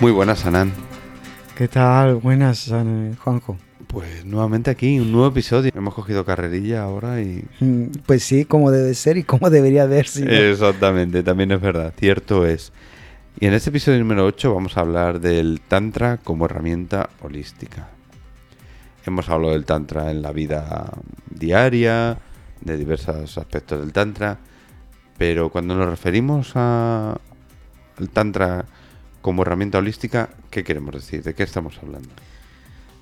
Muy buenas, Sanan. ¿Qué tal? Buenas, Ana- Juanjo. Pues nuevamente aquí, un nuevo episodio. Hemos cogido carrerilla ahora y... Mm, Pues sí, como debe ser y como debería verse. ¿no? Exactamente, también es verdad, cierto es. Y en este episodio número 8 vamos a hablar del Tantra como herramienta holística. Hemos hablado del Tantra en la vida diaria, de diversos aspectos del Tantra, pero cuando nos referimos a- al Tantra como herramienta holística, ¿qué queremos decir? ¿De qué estamos hablando?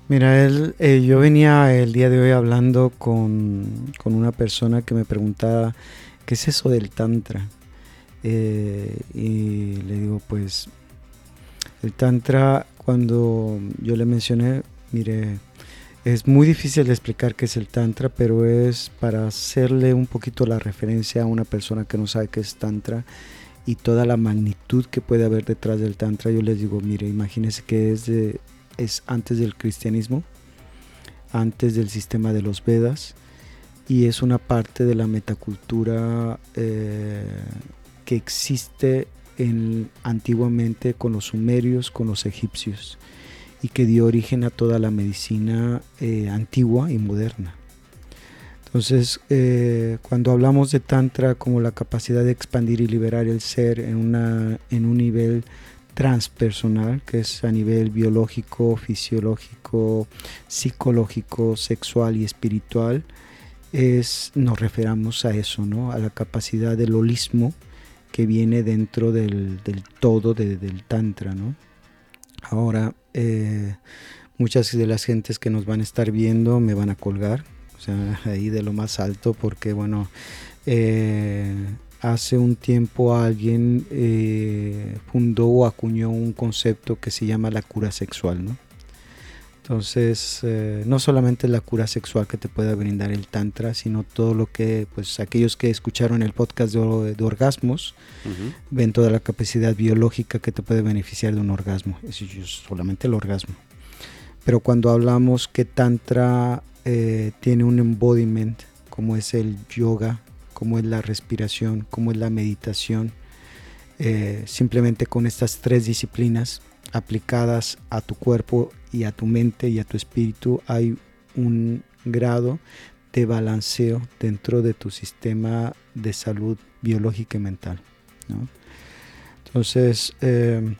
Mira, él, eh, yo venía el día de hoy hablando con, con una persona que me preguntaba, ¿qué es eso del Tantra? Eh, y le digo, pues, el Tantra, cuando yo le mencioné, mire, es muy difícil de explicar qué es el Tantra, pero es para hacerle un poquito la referencia a una persona que no sabe qué es Tantra y toda la magnitud que puede haber detrás del Tantra. Yo les digo, mire, imagínense que es, de, es antes del cristianismo, antes del sistema de los Vedas y es una parte de la metacultura eh, que existe en, antiguamente con los sumerios, con los egipcios y que dio origen a toda la medicina eh, antigua y moderna. Entonces, eh, cuando hablamos de Tantra como la capacidad de expandir y liberar el ser en, una, en un nivel transpersonal, que es a nivel biológico, fisiológico, psicológico, sexual y espiritual, es, nos referamos a eso, ¿no? a la capacidad del holismo que viene dentro del, del todo de- del Tantra. ¿no? Ahora, eh, muchas de las gentes que nos van a estar viendo me van a colgar, o sea, ahí de lo más alto, porque bueno, eh, hace un tiempo alguien eh, fundó o acuñó un concepto que se llama la cura sexual, ¿no? Entonces, eh, no solamente la cura sexual que te pueda brindar el tantra, sino todo lo que, pues, aquellos que escucharon el podcast de, de orgasmos, ven toda la capacidad biológica que te puede beneficiar de un orgasmo. Es solamente el orgasmo. Pero cuando hablamos que Tantra eh, tiene un embodiment, como es el yoga, como es la respiración, como es la meditación, eh, simplemente con estas tres disciplinas aplicadas a tu cuerpo y a tu mente y a tu espíritu, hay un grado de balanceo dentro de tu sistema de salud biológica y mental. Entonces, eh,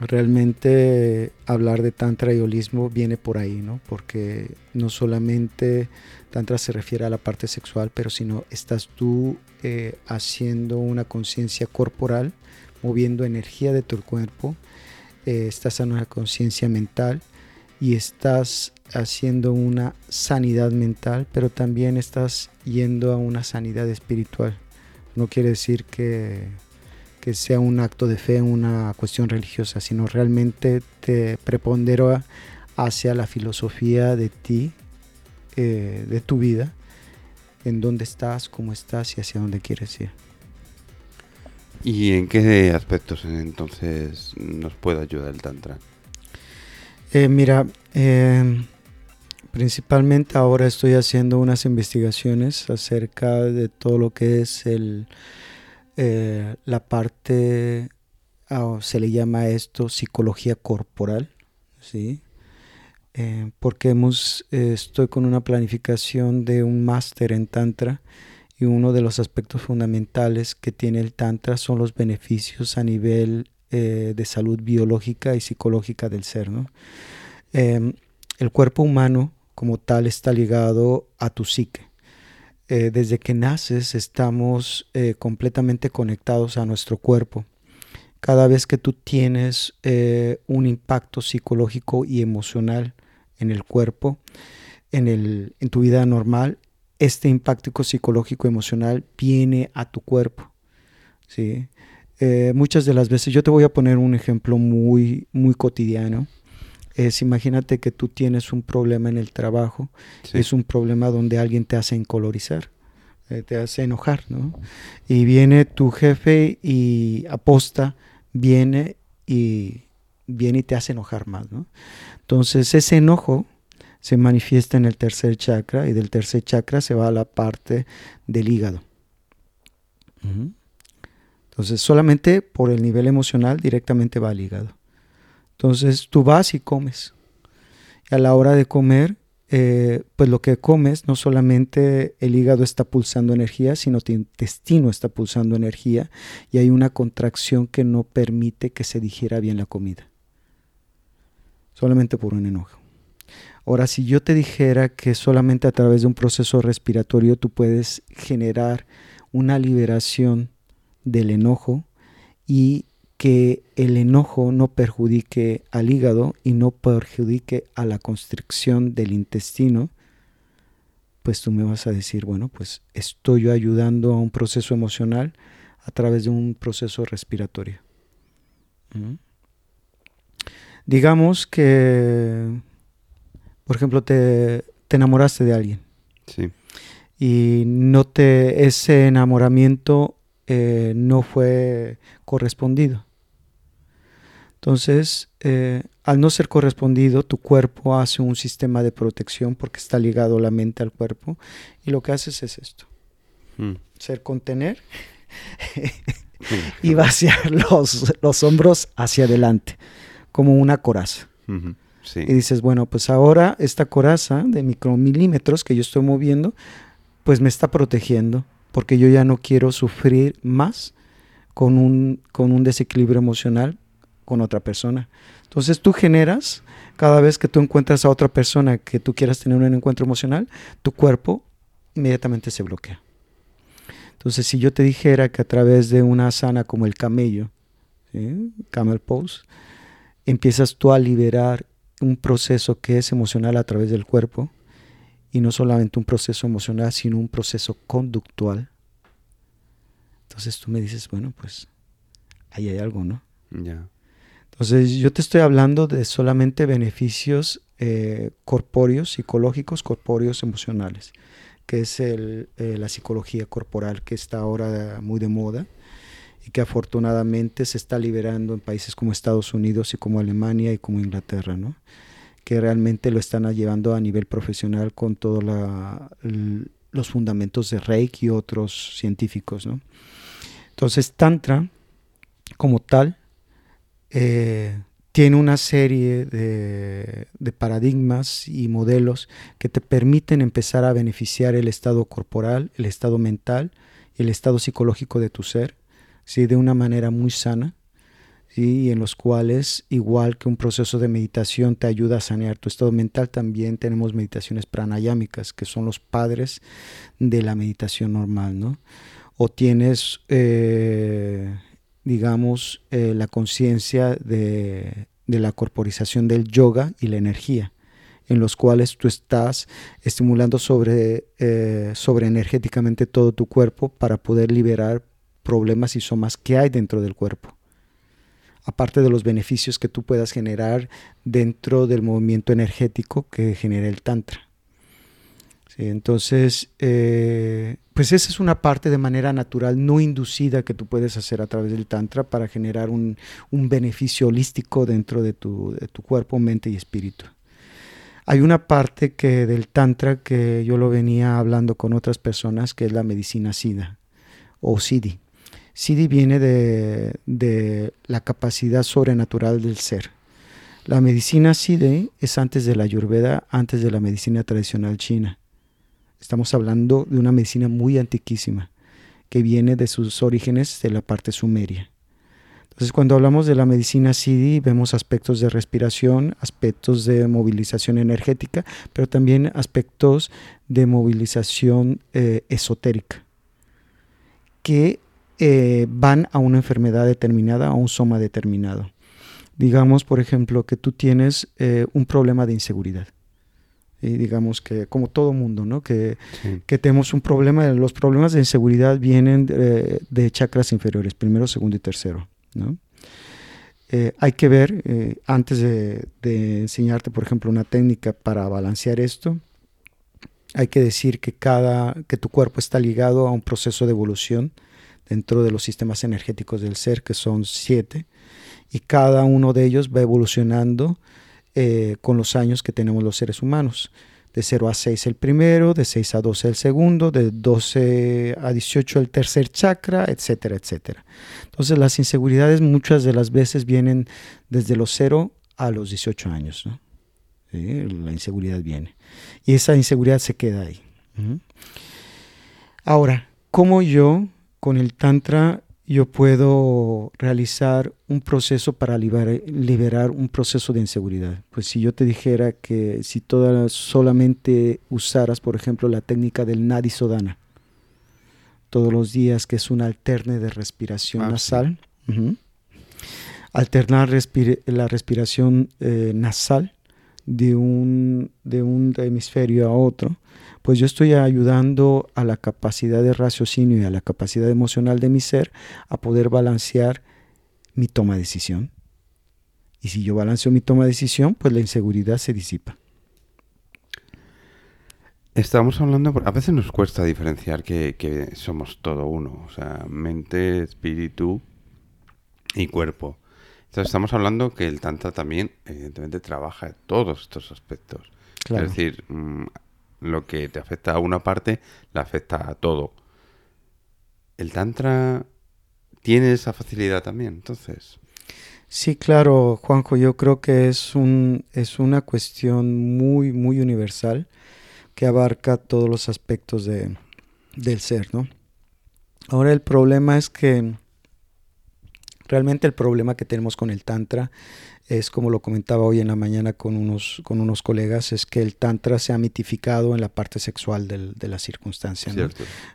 realmente hablar de tantra y holismo viene por ahí, ¿no? Porque no solamente tantra se refiere a la parte sexual, pero sino estás tú eh, haciendo una conciencia corporal, moviendo energía de tu cuerpo, eh, estás en una conciencia mental y estás haciendo una sanidad mental, pero también estás yendo a una sanidad espiritual. No quiere decir que que sea un acto de fe, una cuestión religiosa, sino realmente te prepondera hacia la filosofía de ti, eh, de tu vida, en dónde estás, cómo estás y hacia dónde quieres ir. ¿Y en qué aspectos entonces nos puede ayudar el Tantra? Eh, mira, eh, principalmente ahora estoy haciendo unas investigaciones acerca de todo lo que es el, eh, la parte, ah, se le llama esto psicología corporal, ¿sí? Eh, porque eh, estoy con una planificación de un máster en Tantra y uno de los aspectos fundamentales que tiene el Tantra son los beneficios a nivel de salud biológica y psicológica del ser. ¿no? Eh, el cuerpo humano como tal está ligado a tu psique. Eh, desde que naces estamos eh, completamente conectados a nuestro cuerpo. Cada vez que tú tienes eh, un impacto psicológico y emocional en el cuerpo, en, el, en tu vida normal, este impacto psicológico emocional viene a tu cuerpo. ¿sí? Muchas de las veces, yo te voy a poner un ejemplo muy, muy cotidiano. Es imagínate que tú tienes un problema en el trabajo, Sí. es un problema donde alguien te hace encolorizar, eh, te hace enojar, ¿no? Y viene tu jefe y aposta, viene y viene y te hace enojar más, ¿no? Entonces ese enojo se manifiesta en el tercer chakra y del tercer chakra se va a la parte del hígado. Entonces solamente por el nivel emocional directamente va al hígado. Entonces tú vas y comes. Y a la hora de comer, eh, pues lo que comes, no solamente el hígado está pulsando energía, sino tu intestino está pulsando energía y hay una contracción que no permite que se digiera bien la comida. Solamente por un enojo. Ahora, si yo te dijera que solamente a través de un proceso respiratorio tú puedes generar una liberación del enojo y que el enojo no perjudique al hígado y no perjudique a la constricción del intestino, pues tú me vas a decir, bueno, pues estoy yo ayudando a un proceso emocional a través de un proceso respiratorio. Digamos que, por ejemplo, te, te, enamoraste de alguien. Sí. Y no te, ese enamoramiento eh, no fue correspondido. Entonces, eh, al no ser correspondido, tu cuerpo hace un sistema de protección porque está ligado la mente al cuerpo y lo que haces es esto. Hmm. Ser contener y vaciar los, los, hombros hacia adelante, como una coraza. Y dices, bueno, pues ahora esta coraza de micromilímetros que yo estoy moviendo, pues me está protegiendo porque yo ya no quiero sufrir más con un, con un desequilibrio emocional con otra persona. Entonces tú generas, cada vez que tú encuentras a otra persona que tú quieras tener un encuentro emocional, tu cuerpo inmediatamente se bloquea. Entonces si yo te dijera que a través de una asana como el camello, camel pose, empiezas tú a liberar un proceso que es emocional a través del cuerpo, y no solamente un proceso emocional, sino un proceso conductual. Entonces tú me dices, bueno, pues ahí hay algo, ¿no? Ya. Entonces yo te estoy hablando de solamente beneficios eh, corpóreos, psicológicos, corpóreos, emocionales, que es el, eh, la psicología corporal que está ahora muy de moda y que afortunadamente se está liberando en países como Estados Unidos y como Alemania y como Inglaterra, ¿no? que realmente lo están llevando a nivel profesional con todos los fundamentos de Reiki y otros científicos. ¿no? Entonces, Tantra, como tal, eh, tiene una serie de, paradigmas y modelos que te permiten empezar a beneficiar el estado corporal, el estado mental, el estado psicológico de tu ser, ¿sí? de una manera muy sana y en los cuales, igual que un proceso de meditación te ayuda a sanear tu estado mental, también tenemos meditaciones pranayámicas, que son los padres de la meditación normal, ¿no? O tienes, eh, digamos, eh, la conciencia de, la corporización del yoga y la energía en los cuales tú estás estimulando sobre, eh, sobre energéticamente todo tu cuerpo para poder liberar problemas y somas que hay dentro del cuerpo aparte de los beneficios que tú puedas generar dentro del movimiento energético que genera el Tantra. Entonces, eh, pues esa es una parte de manera natural, no inducida, que tú puedes hacer a través del Tantra para generar un, beneficio holístico dentro de tu, cuerpo, mente y espíritu. Hay una parte que del Tantra que yo lo venía hablando con otras personas, que es la medicina SIDA o SIDI. Siddhi viene de, la capacidad sobrenatural del ser. La medicina Siddhi es antes de la Ayurveda, antes de la medicina tradicional china. Estamos hablando de una medicina muy antiquísima, que viene de sus orígenes de la parte sumeria. Entonces, cuando hablamos de la medicina Siddhi, vemos aspectos de respiración, aspectos de movilización energética, pero también aspectos de movilización eh, esotérica, que eh, van a una enfermedad determinada, a un soma determinado. Digamos, por ejemplo, que tú tienes eh, un problema de inseguridad. Y digamos que, como todo mundo, ¿no? Que, que, tenemos un problema, los problemas de inseguridad vienen de, chakras inferiores, primero, segundo y tercero, ¿no? Eh, hay que ver, antes de, de, enseñarte, por ejemplo, una técnica para balancear esto, hay que decir que, cada, que tu cuerpo está ligado a un proceso de evolución dentro de los sistemas energéticos del ser, que son siete, y cada uno de ellos va evolucionando eh, con los años que tenemos los seres humanos. De 0 a 6 el primero, de 6 a 12 el segundo, de 12 a 18 el tercer chakra, etcétera, etcétera. Entonces las inseguridades muchas de las veces vienen desde los 0 a los 18 años. La inseguridad viene. Y esa inseguridad se queda ahí. Ahora, ¿cómo yo con el Tantra yo puedo realizar un proceso para liberar, un proceso de inseguridad. Pues si yo te dijera que si toda, solamente usaras, por ejemplo, la técnica del Nadi Sodana, todos los días, que es un alterne de respiración ah, nasal, alternar la respiración eh, nasal de un, de un hemisferio a otro, pues yo estoy ayudando a la capacidad de raciocinio y a la capacidad emocional de mi ser a poder balancear mi toma de decisión. Y si yo balanceo mi toma de decisión, pues la inseguridad se disipa. Estamos hablando, a veces nos cuesta diferenciar que, somos todo uno, o sea, mente, espíritu y cuerpo. Entonces estamos hablando que el Tantra también, evidentemente, trabaja en todos estos aspectos. Es decir, mm, lo que te afecta a una parte, le afecta a todo. ¿El Tantra tiene esa facilidad también, entonces? Sí, claro, Juanjo, yo creo que es, un, es una cuestión muy, muy universal que abarca todos los aspectos de, del ser, ¿no? Ahora el problema es que realmente el problema que tenemos con el Tantra es como lo comentaba hoy en la mañana con unos, con unos colegas, es que el tantra se ha mitificado en la parte sexual del, de la circunstancia.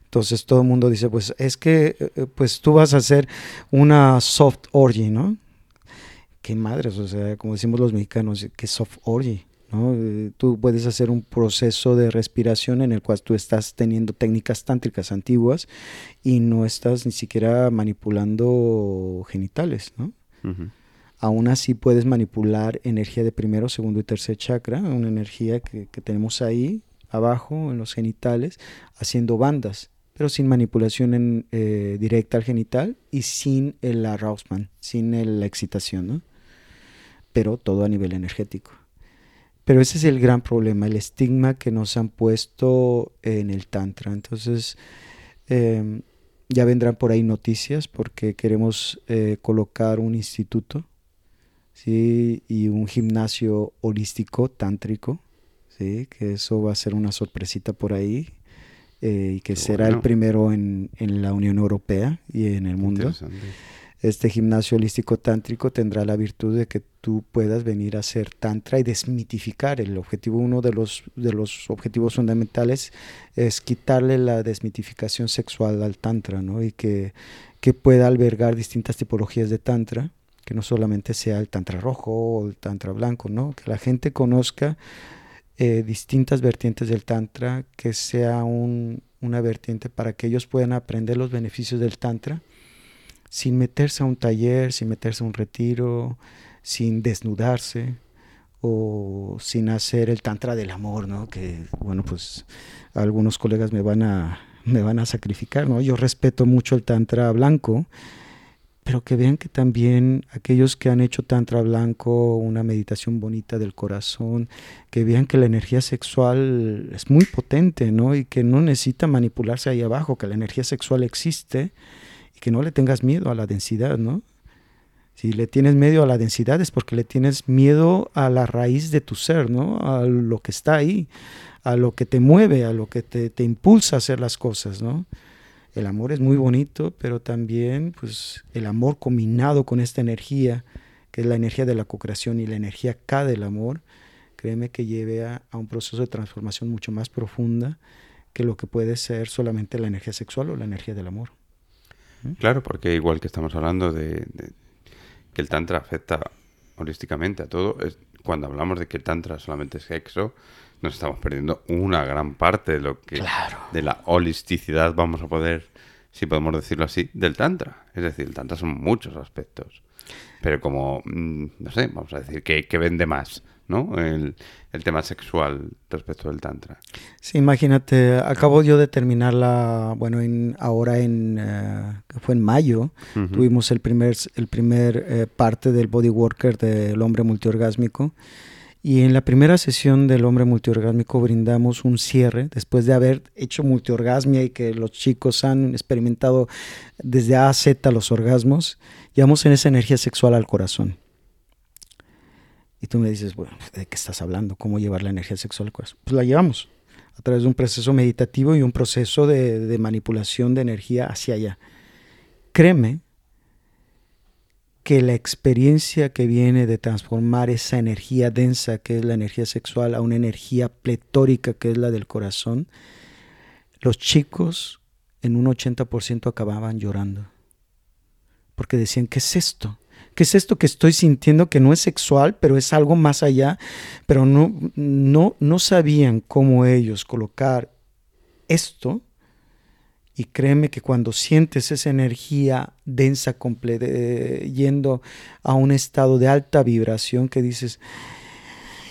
Entonces todo el mundo dice, pues es que eh, pues tú vas a hacer una soft orgy, ¿no? Qué madres, o sea, como decimos los mexicanos, qué soft orgy. ¿No? Eh, tú puedes hacer un proceso de respiración en el cual tú estás teniendo técnicas tántricas antiguas y no estás ni siquiera manipulando genitales, ¿no? Aún así puedes manipular energía de primero, segundo y tercer chakra, una energía que, tenemos ahí abajo en los genitales, haciendo bandas, pero sin manipulación eh, directa al genital y sin el arousement, sin la excitación, ¿no? Pero todo a nivel energético. Pero ese es el gran problema, el estigma que nos han puesto en el Tantra. Entonces, em, ya vendrán por ahí noticias porque queremos eh, colocar un instituto ¿sí? y un gimnasio holístico, tántrico, ¿sí? que eso va a ser una sorpresita por ahí eh, y que será el primero en, en, la Unión Europea y en el mundo. Este gimnasio holístico tántrico tendrá la virtud de que tú puedas venir a hacer tantra y desmitificar. El objetivo, uno de los, de los objetivos fundamentales es quitarle la desmitificación sexual al tantra, ¿no? Y que, que pueda albergar distintas tipologías de tantra que no solamente sea el tantra rojo o el tantra blanco, ¿no? Que la gente conozca eh, distintas vertientes del tantra, que sea una vertiente para que ellos puedan aprender los beneficios del tantra sin meterse a un taller, sin meterse a un retiro, sin desnudarse o sin hacer el tantra del amor, ¿no? Que bueno, pues algunos colegas me van a me van a sacrificar, ¿no? Yo respeto mucho el tantra blanco pero que vean que también aquellos que han hecho tantra blanco, una meditación bonita del corazón, que vean que la energía sexual es muy potente, ¿no? Y que no necesita manipularse ahí abajo, que la energía sexual existe que no le tengas miedo a la densidad, ¿no? Si le tienes miedo a la densidad es porque le tienes miedo a la raíz de tu ser, ¿no? A lo que está ahí, a lo que te mueve, a lo que te, te impulsa a hacer las cosas, ¿no? El amor es muy bonito, pero también pues, el amor combinado con esta energía, que es la energía de la co-creación y la energía K del amor, créeme que lleve a, un proceso de transformación mucho más profunda que lo que puede ser solamente la energía sexual o la energía del amor. Claro, porque igual que estamos hablando de, que el tantra afecta holísticamente a todo, es, cuando hablamos de que el tantra solamente es sexo, nos estamos perdiendo una gran parte de lo que de la holisticidad vamos a poder si podemos decirlo así del tantra. Es decir el tantra son muchos aspectos. Pero como mm, no sé vamos a decir que, que vende más ¿no? El, el, tema sexual respecto del tantra. Sí, imagínate, acabo yo de terminar la, bueno, en, ahora en, uh, fue en mayo, tuvimos el primer, el primer eh, parte del body worker del hombre multiorgásmico y en la primera sesión del hombre multiorgásmico brindamos un cierre, después de haber hecho multiorgasmia y que los chicos han experimentado desde A a Z los orgasmos, llevamos en esa energía sexual al corazón. Y tú me dices, bueno, ¿de qué estás hablando? ¿Cómo llevar la energía sexual al corazón? Pues la llevamos a través de un proceso meditativo y un proceso de, de manipulación de energía hacia allá. Créeme que la experiencia que viene de transformar esa energía densa, que es la energía sexual, a una energía pletórica, que es la del corazón, los chicos en un 80% acababan llorando. Porque decían, ¿qué es esto? ¿Qué es esto que estoy sintiendo que no es sexual, pero es algo más allá? Pero no, no, no sabían cómo ellos colocar esto. Y créeme que cuando sientes esa energía densa, eh, yendo a un estado de alta vibración, que dices,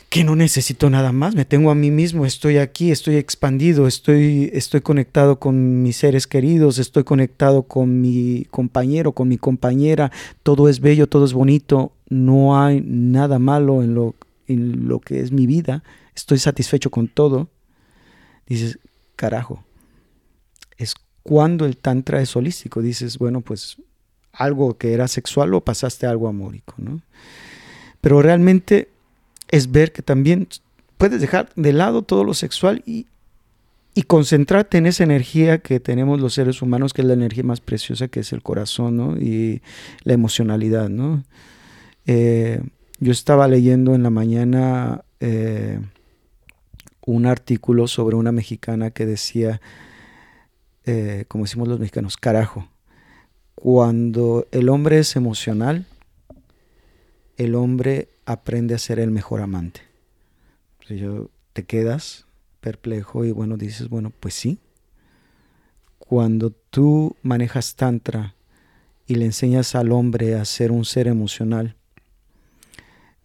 que no necesito nada más, me tengo a mí mismo, estoy aquí, estoy expandido, estoy, estoy conectado con mis seres queridos, estoy conectado con mi compañero, con mi compañera, todo es bello, todo es bonito, no hay nada malo en lo, en lo que es mi vida, estoy satisfecho con todo. Dices, carajo, es cuando el tantra es holístico, dices, bueno, pues algo que era sexual o pasaste algo amórico, ¿no? Pero realmente es ver que también puedes dejar de lado todo lo sexual y, concentrarte en esa energía que tenemos los seres humanos, que es la energía más preciosa, que es el corazón y la emocionalidad. ¿no? Eh, yo estaba leyendo en la mañana eh, un artículo sobre una mexicana que decía, eh, como decimos los mexicanos, carajo, cuando el hombre es emocional, el hombre aprende a ser el mejor amante. Si yo, te quedas perplejo y bueno, dices, bueno, pues sí. Cuando tú manejas tantra y le enseñas al hombre a ser un ser emocional,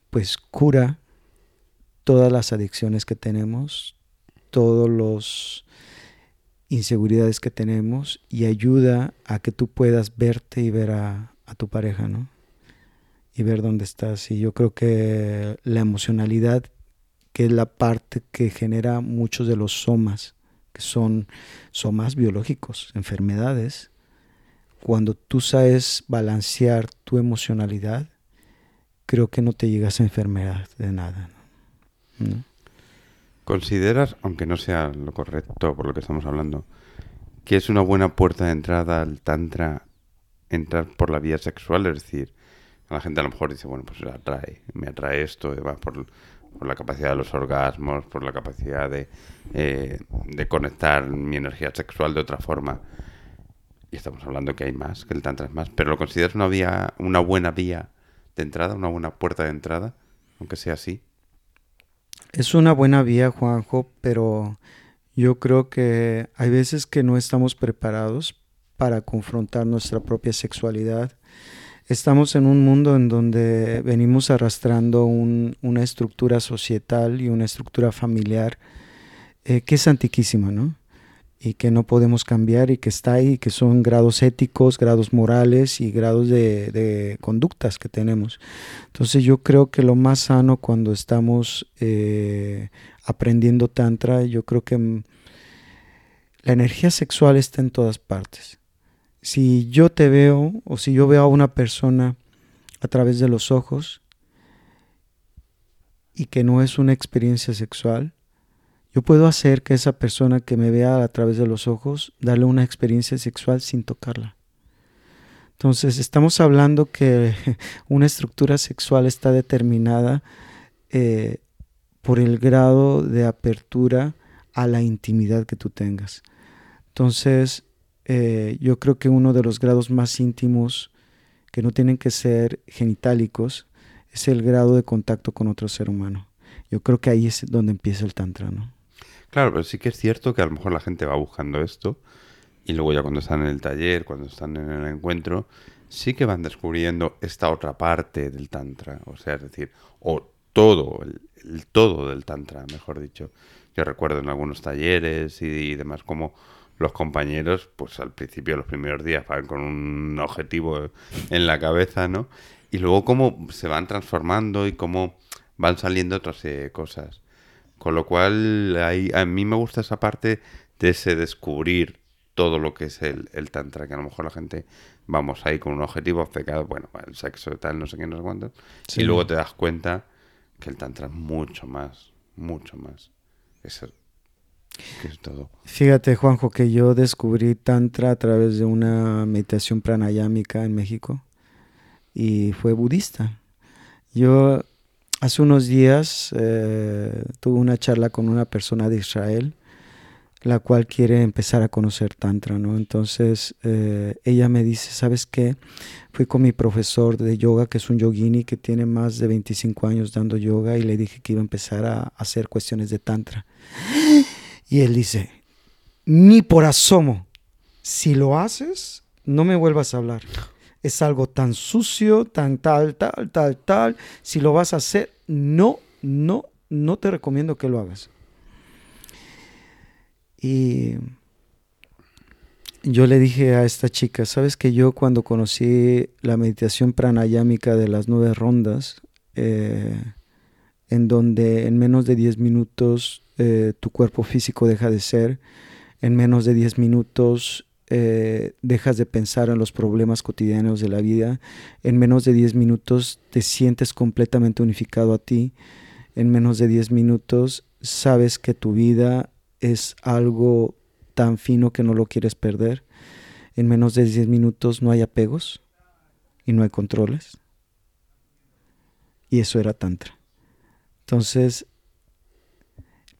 pues cura todas las adicciones que tenemos, todas las inseguridades que tenemos y ayuda a que tú puedas verte y ver a, a tu pareja, ¿no? Y ver dónde estás. Y yo creo que la emocionalidad, que es la parte que genera muchos de los somas, que son somas biológicos, enfermedades, cuando tú sabes balancear tu emocionalidad, creo que no te llegas a enfermedad de nada. ¿Consideras, aunque no sea lo correcto por lo que estamos hablando, que es una buena puerta de entrada al Tantra entrar por la vía sexual? Es decir, la gente a lo mejor dice, bueno, pues atrae, me atrae esto, va por, la capacidad de los orgasmos, por la capacidad de, eh, de conectar mi energía sexual de otra forma. Y estamos hablando que hay más, que el tantra es más, pero ¿lo consideras una vía, una buena vía de entrada, una buena puerta de entrada, aunque sea así? Es una buena vía, Juanjo, pero yo creo que hay veces que no estamos preparados para confrontar nuestra propia sexualidad estamos en un mundo en donde venimos arrastrando una estructura societal y una estructura familiar eh, que es antiquísima, ¿no? Y que no podemos cambiar y que está ahí, que son grados éticos, grados morales y grados de, conductas que tenemos. Entonces yo creo que lo más sano cuando estamos eh, aprendiendo tantra, yo creo que mm, la energía sexual está en todas partes si yo te veo o si yo veo a una persona a través de los ojos y que no es una experiencia sexual, yo puedo hacer que esa persona que me vea a través de los ojos, darle una experiencia sexual sin tocarla. Entonces, estamos hablando que una estructura sexual está determinada eh, por el grado de apertura a la intimidad que tú tengas. Entonces, eh, yo creo que uno de los grados más íntimos que no tienen que ser genitálicos es el grado de contacto con otro ser humano. Yo creo que ahí es donde empieza el tantra, ¿no? Claro, pero sí que es cierto que a lo mejor la gente va buscando esto y luego ya cuando están en el taller, cuando están en el encuentro, sí que van descubriendo esta otra parte del tantra, o sea, es decir, o todo, el, todo del tantra, mejor dicho. Yo recuerdo en algunos talleres y, y demás como los compañeros, pues al principio, los primeros días, van con un objetivo en la cabeza, ¿no? Y luego cómo se van transformando y cómo van saliendo otras eh, cosas. Con lo cual, ahí, a mí me gusta esa parte de ese descubrir todo lo que es el, tantra, que a lo mejor la gente vamos ahí con un objetivo pecado, bueno, el sexo tal, no sé qué, no sé cuánto, y luego te das cuenta que el tantra es mucho más, mucho más. Eso, que es todo. Fíjate, Juanjo, que yo descubrí tantra a través de una meditación pranayámica en México y fue budista. Yo hace unos días eh, tuve una charla con una persona de Israel la cual quiere empezar a conocer Tantra, ¿no? Entonces eh, ella me dice, ¿sabes qué? Fui con mi profesor de yoga, que es un yogini que tiene más de 25 años dando yoga, y le dije que iba a empezar a hacer cuestiones de Tantra. Y él dice, ni por asomo, si lo haces, no me vuelvas a hablar. Es algo tan sucio, tan tal, tal, tal, tal. Si lo vas a hacer, no, no, no te recomiendo que lo hagas. Y yo le dije a esta chica, sabes que yo cuando conocí la meditación pranayámica de las nueve rondas, eh, en donde en menos de diez minutos eh, tu cuerpo físico deja de ser, en menos de diez minutos eh, dejas de pensar en los problemas cotidianos de la vida, en menos de diez minutos te sientes completamente unificado a ti, en menos de diez minutos sabes que tu vida es algo tan fino que no lo quieres perder. En menos de 10 minutos no hay apegos y no hay controles. Y eso era tantra. Entonces,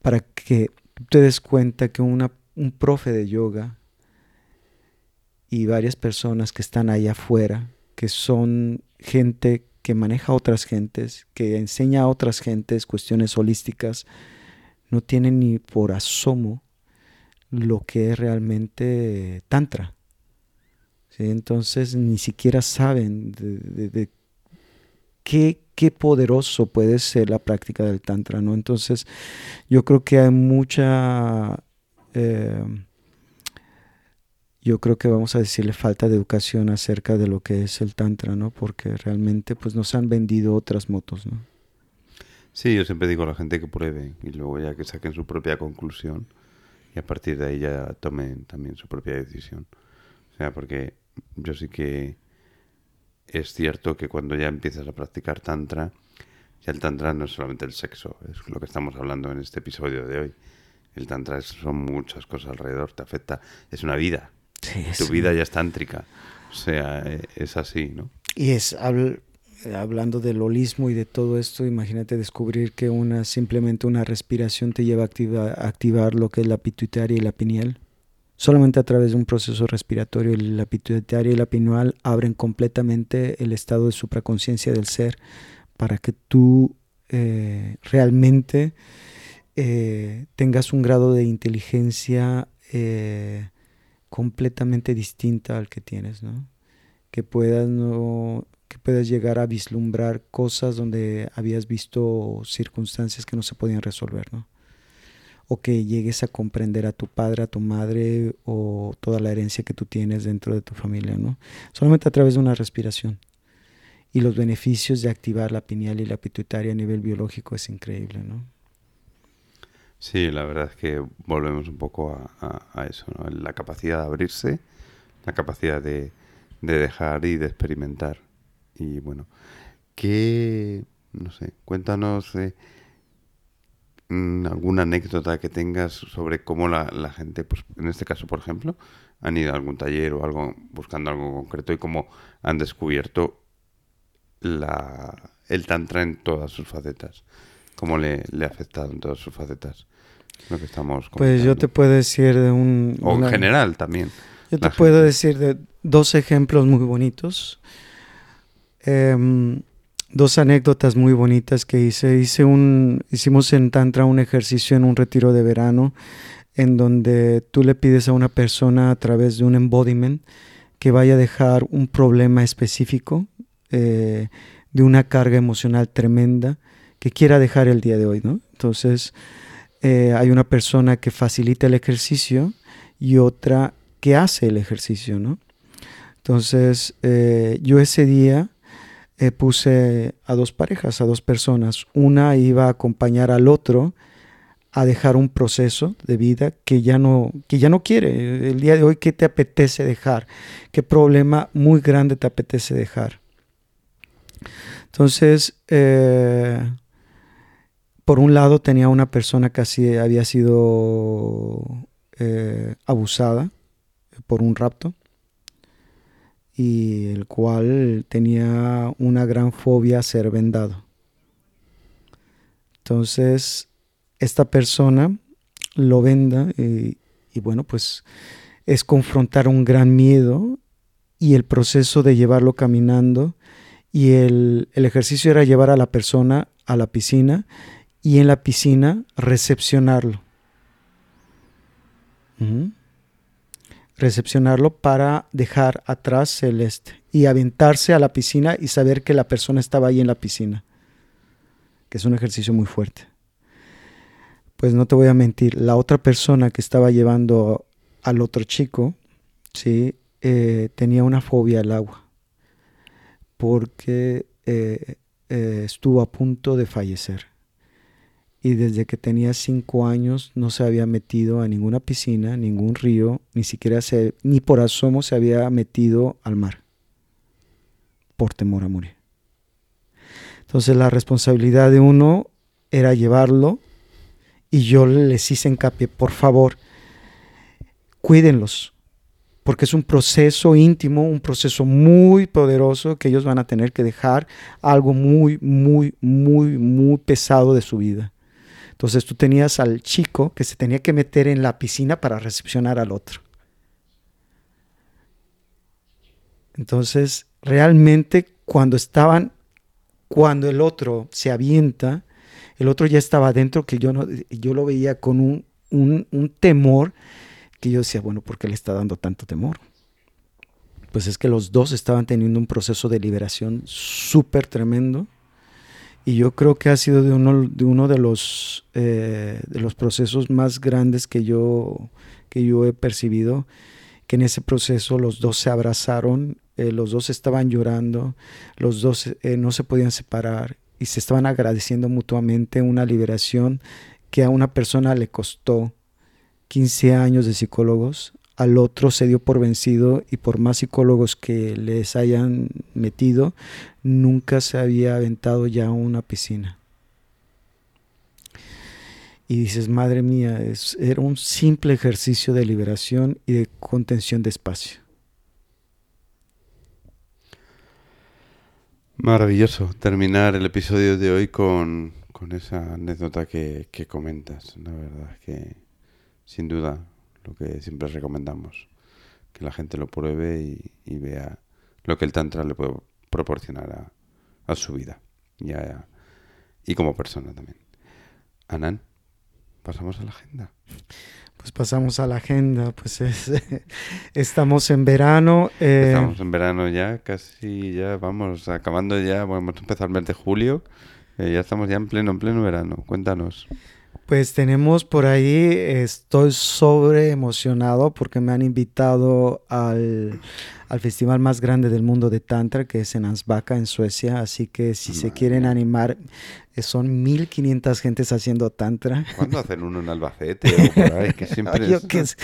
para que te des cuenta que un profe de yoga y varias personas que están ahí afuera, que son gente que maneja a otras gentes, que enseña a otras gentes cuestiones holísticas, no tienen ni por asomo lo que es realmente tantra. Entonces ni siquiera saben de, qué, qué, poderoso puede ser la práctica del tantra. ¿no? Entonces yo creo que hay mucha... Eh, yo creo que vamos a decirle falta de educación acerca de lo que es el tantra, ¿no? Porque realmente pues nos han vendido otras motos, ¿no? Sí, yo siempre digo a la gente que pruebe y luego ya que saquen su propia conclusión y a partir de ahí ya tomen también su propia decisión. O sea, porque yo sí que es cierto que cuando ya empiezas a practicar tantra, ya el tantra no es solamente el sexo, es lo que estamos hablando en este episodio de hoy. El tantra son muchas cosas alrededor, te afecta, es una vida. tu vida ya es tántrica. O sea, e, es así, ¿no? Y es, eh, hablando del holismo y de todo esto, imagínate descubrir que una simplemente una respiración te lleva a, activar lo que es la pituitaria y la pineal. Solamente a través de un proceso respiratorio, la pituitaria y la pineal abren completamente el estado de supraconciencia del ser para que tú eh, realmente eh, tengas un grado de inteligencia completamente distinta al que tienes, ¿no? Que puedas no que puedas llegar a vislumbrar cosas donde habías visto circunstancias que no se podían resolver, ¿no? O que llegues a comprender a tu padre, a tu madre o toda la herencia que tú tienes dentro de tu familia, ¿no? Solamente a través de una respiración. Y los beneficios de activar la pineal y la pituitaria a nivel biológico es increíble, ¿no? Sí, la verdad es que volvemos un poco a, eso, ¿no? La capacidad de abrirse, la capacidad de, de dejar y de experimentar. Y bueno, ¿qué, no sé, cuéntanos eh, alguna anécdota que tengas sobre cómo la, la, gente, pues en este caso, por ejemplo, han ido a algún taller o algo buscando algo concreto y cómo han descubierto la, el tantra en todas sus facetas. ¿Cómo le, le ha afectado en todas sus facetas? Lo que estamos Pues yo te puedo decir de un... O en general también. Yo te puedo decir de dos ejemplos muy bonitos. Em, dos anécdotas muy bonitas que hice. Hicimos en Tantra un ejercicio en un retiro de verano en donde tú le pides a una persona a través de un embodiment que vaya a dejar un problema específico eh, de una carga emocional tremenda que quiera dejar el día de hoy, ¿no? Entonces, eh, hay una persona que facilita el ejercicio y otra que hace el ejercicio, ¿no? Entonces, eh, yo ese día eh, puse a dos parejas, a dos personas. Una iba a acompañar al otro a dejar un proceso de vida que ya no, que ya no quiere. El día de hoy, ¿qué te apetece dejar? ¿Qué problema muy grande te apetece dejar? Entonces, eh, por un lado tenía una persona que así había sido eh, abusada por un rapto y el cual tenía una gran fobia a ser vendado. Entonces, esta persona lo venda y, bueno, pues es confrontar un gran miedo y el proceso de llevarlo caminando y el, ejercicio era llevar a la persona a la piscina y en la piscina recepcionarlo. Recepcionarlo para dejar atrás el este y aventarse a la piscina y saber que la persona estaba ahí en la piscina, que es un ejercicio muy fuerte. Pues no te voy a mentir, la otra persona que estaba llevando al otro chico, ¿sí? Eh, tenía una fobia al agua, porque eh, eh, estuvo a punto de fallecer y desde que tenía cinco años no se había metido a ninguna piscina, ningún río, ni siquiera se, ni por asomo se había metido al mar por temor a morir. Entonces la responsabilidad de uno era llevarlo y yo les hice hincapié, por favor, cuídenlos, porque es un proceso íntimo, un proceso muy poderoso que ellos van a tener que dejar algo muy, muy, muy, muy pesado de su vida. Entonces tú tenías al chico que se tenía que meter en la piscina para recepcionar al otro. Entonces, realmente cuando estaban, cuando el otro se avienta, el otro ya estaba adentro, que yo, no, yo lo veía con un, un temor, que yo decía, bueno, ¿por qué le está dando tanto temor? Pues es que los dos estaban teniendo un proceso de liberación súper tremendo y yo creo que ha sido de uno de, uno de, los, eh, de los procesos más grandes que yo, que yo he percibido, que en ese proceso los dos se abrazaron, eh, los dos estaban llorando, los dos eh, no se podían separar y se estaban agradeciendo mutuamente una liberación que a una persona le costó 15 años de psicólogos, al otro se dio por vencido y por más psicólogos que les hayan metido, nunca se había aventado ya una piscina. Y dices, madre mía, es, era un simple ejercicio de liberación y de contención de espacio. Maravilloso terminar el episodio de hoy con, esa anécdota que, que comentas. La verdad que, sin duda, lo que siempre recomendamos, que la gente lo pruebe y, vea lo que el Tantra le puede proporcionar a, su vida y, y como persona también. Anan, pasamos a la agenda. Pues pasamos a la agenda, pues estamos en verano. Eh, estamos en verano ya, casi ya vamos acabando ya, vamos a empezar el mes de julio, eh, ya estamos ya en pleno, en pleno verano. Cuéntanos. Pues tenemos por ahí, estoy sobre emocionado porque me han invitado al, festival más grande del mundo de Tantra, que es en Ansbacka, en Suecia. Así que si se quieren animar, eh, son 1500 gentes haciendo Tantra. ¿Cuándo hacen uno en Albacete o por ahí? Que siempre es...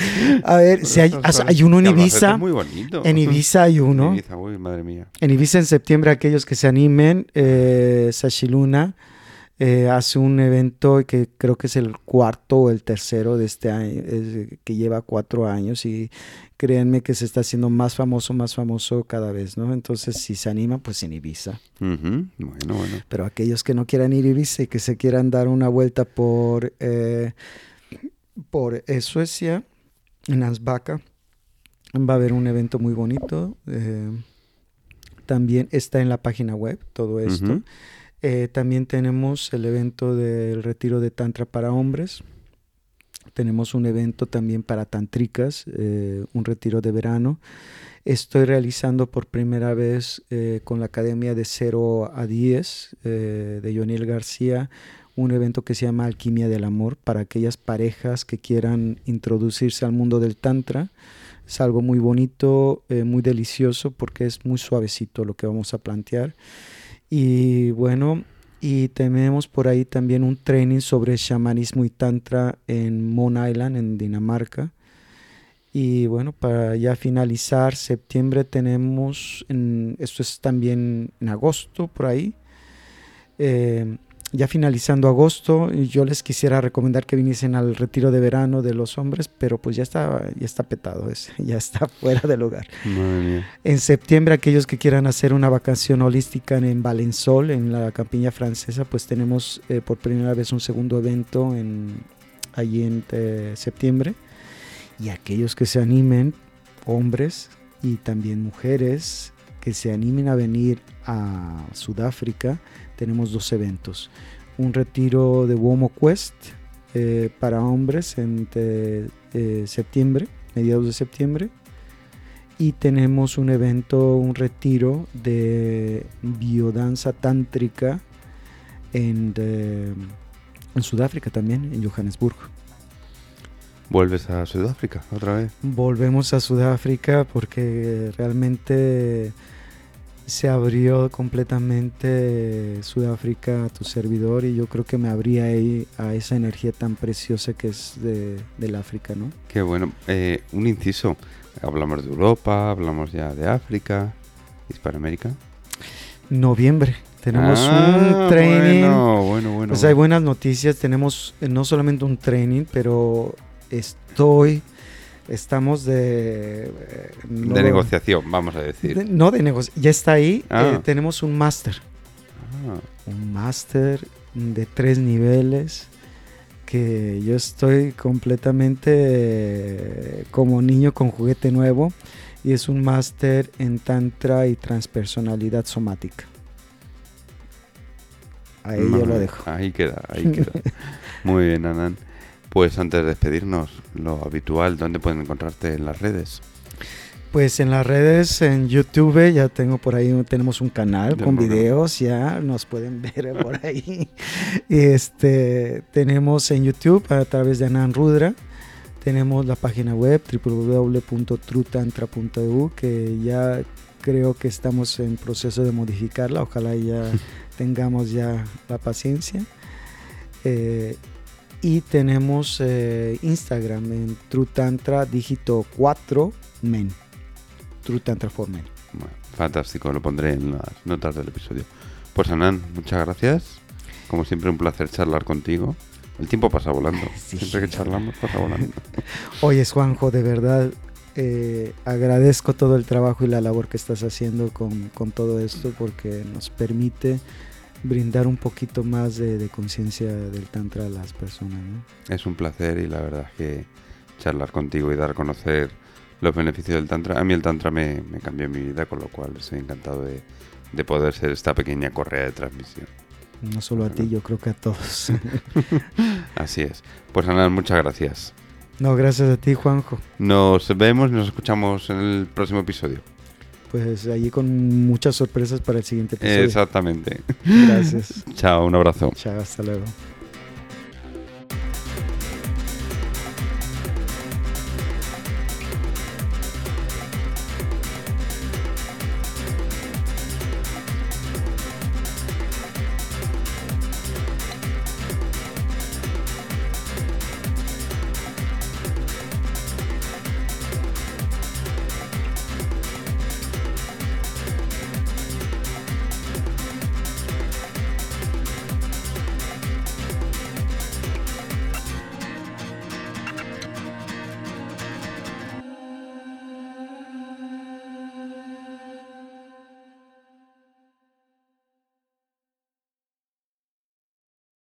A ver, si hay, hay uno en Ibiza. Muy bonito. En Ibiza hay uno. En Ibiza, uy, madre mía. En Ibiza en septiembre, aquellos que se animen, eh, Sashiluna eh, hace un evento que creo que es el cuarto o el tercero de este año, que lleva cuatro años y créanme que se está haciendo más famoso, más famoso cada vez, ¿no? Entonces, si se anima, pues en Ibiza. Bueno, bueno. Pero aquellos que no quieran ir a Ibiza y que se quieran dar una vuelta por, eh, por eh, Suecia, en Ansbacka, va a haber un evento muy bonito. también está en la página web todo esto. Eh, también tenemos el evento del retiro de Tantra para hombres. Tenemos un evento también para tantricas, eh, un retiro de verano. Estoy realizando por primera vez eh, con la Academia de 0 a 10 de Yoniel García un evento que se llama Alquimia del Amor para aquellas parejas que quieran introducirse al mundo del Tantra. Es algo muy bonito, muy delicioso porque es muy suavecito lo que vamos a plantear. Y bueno, y tenemos por ahí también un training sobre shamanismo y tantra en Mon Island, en Dinamarca. Y bueno, para ya finalizar, septiembre tenemos, en, esto es también en agosto, por ahí, eh, ya finalizando agosto, yo les quisiera recomendar que viniesen al retiro de verano de los hombres, pero pues ya está, ya está petado, ese, ya está fuera del hogar. En septiembre, aquellos que quieran hacer una vacación holística en Valensol, en la campiña francesa, pues tenemos eh, por primera vez un segundo evento en, allí en eh, septiembre. Y aquellos que se animen, hombres y también mujeres, que se animen a venir a Sudáfrica, tenemos dos eventos. Un retiro de Womo Quest eh, para hombres en eh, septiembre, mediados de septiembre. Y tenemos un evento, un retiro de biodanza tántrica en, en Sudáfrica también, en Johannesburgo. ¿Vuelves a Sudáfrica otra vez? Volvemos a Sudáfrica porque realmente se abrió completamente Sudáfrica a tu servidor y yo creo que me abría ahí a esa energía tan preciosa que es de, del África, ¿no? Qué bueno. Eh, un inciso. Hablamos de Europa, hablamos ya de África, Hispanoamérica. Noviembre. Tenemos ah, un training. Bueno, bueno, bueno. Pues hay buenas noticias. Tenemos eh, no solamente un training, pero estoy estamos de... Eh, de negociación, vamos a decir. no de negociación, ya está ahí, ah. eh, tenemos un máster. Ah. Un máster de tres niveles que yo estoy completamente eh, como niño con juguete nuevo y es un máster en tantra y transpersonalidad somática. Ahí yo lo dejo. Ahí queda, ahí queda. Muy bien, Anan. Pues antes de despedirnos, lo habitual, ¿dónde pueden encontrarte en las redes? Pues en las redes, en YouTube, ya tengo por ahí, tenemos un canal con videos, ya nos pueden ver por ahí. este, tenemos en YouTube a través de Anan Rudra, tenemos la página web www.trutantra.eu que ya creo que estamos en proceso de modificarla, ojalá ya tengamos ya la paciencia. Eh, y tenemos eh, Instagram en True Tantra dígito 4 men. True Tantra for Men. fantástico, lo pondré en las notas del episodio. Pues Anan, muchas gracias. Como siempre, un placer charlar contigo. El tiempo pasa volando. Siempre que charlamos pasa volando. Oye, Juanjo, de verdad, eh, agradezco todo el trabajo y la labor que estás haciendo con, con todo esto porque nos permite brindar un poquito más de, conciencia del Tantra a las personas. Es un placer y la verdad es que charlar contigo y dar a conocer los beneficios del Tantra. A mí el Tantra me, cambió mi vida, con lo cual estoy encantado de, poder ser esta pequeña correa de transmisión. No solo a ti, yo creo que a todos. Así es. Pues Ana, muchas gracias. No, gracias a ti, Juanjo. Nos vemos y nos escuchamos en el próximo episodio pues allí con muchas sorpresas para el siguiente episodio. Exactamente. Gracias. Chao, un abrazo. Chao, hasta luego.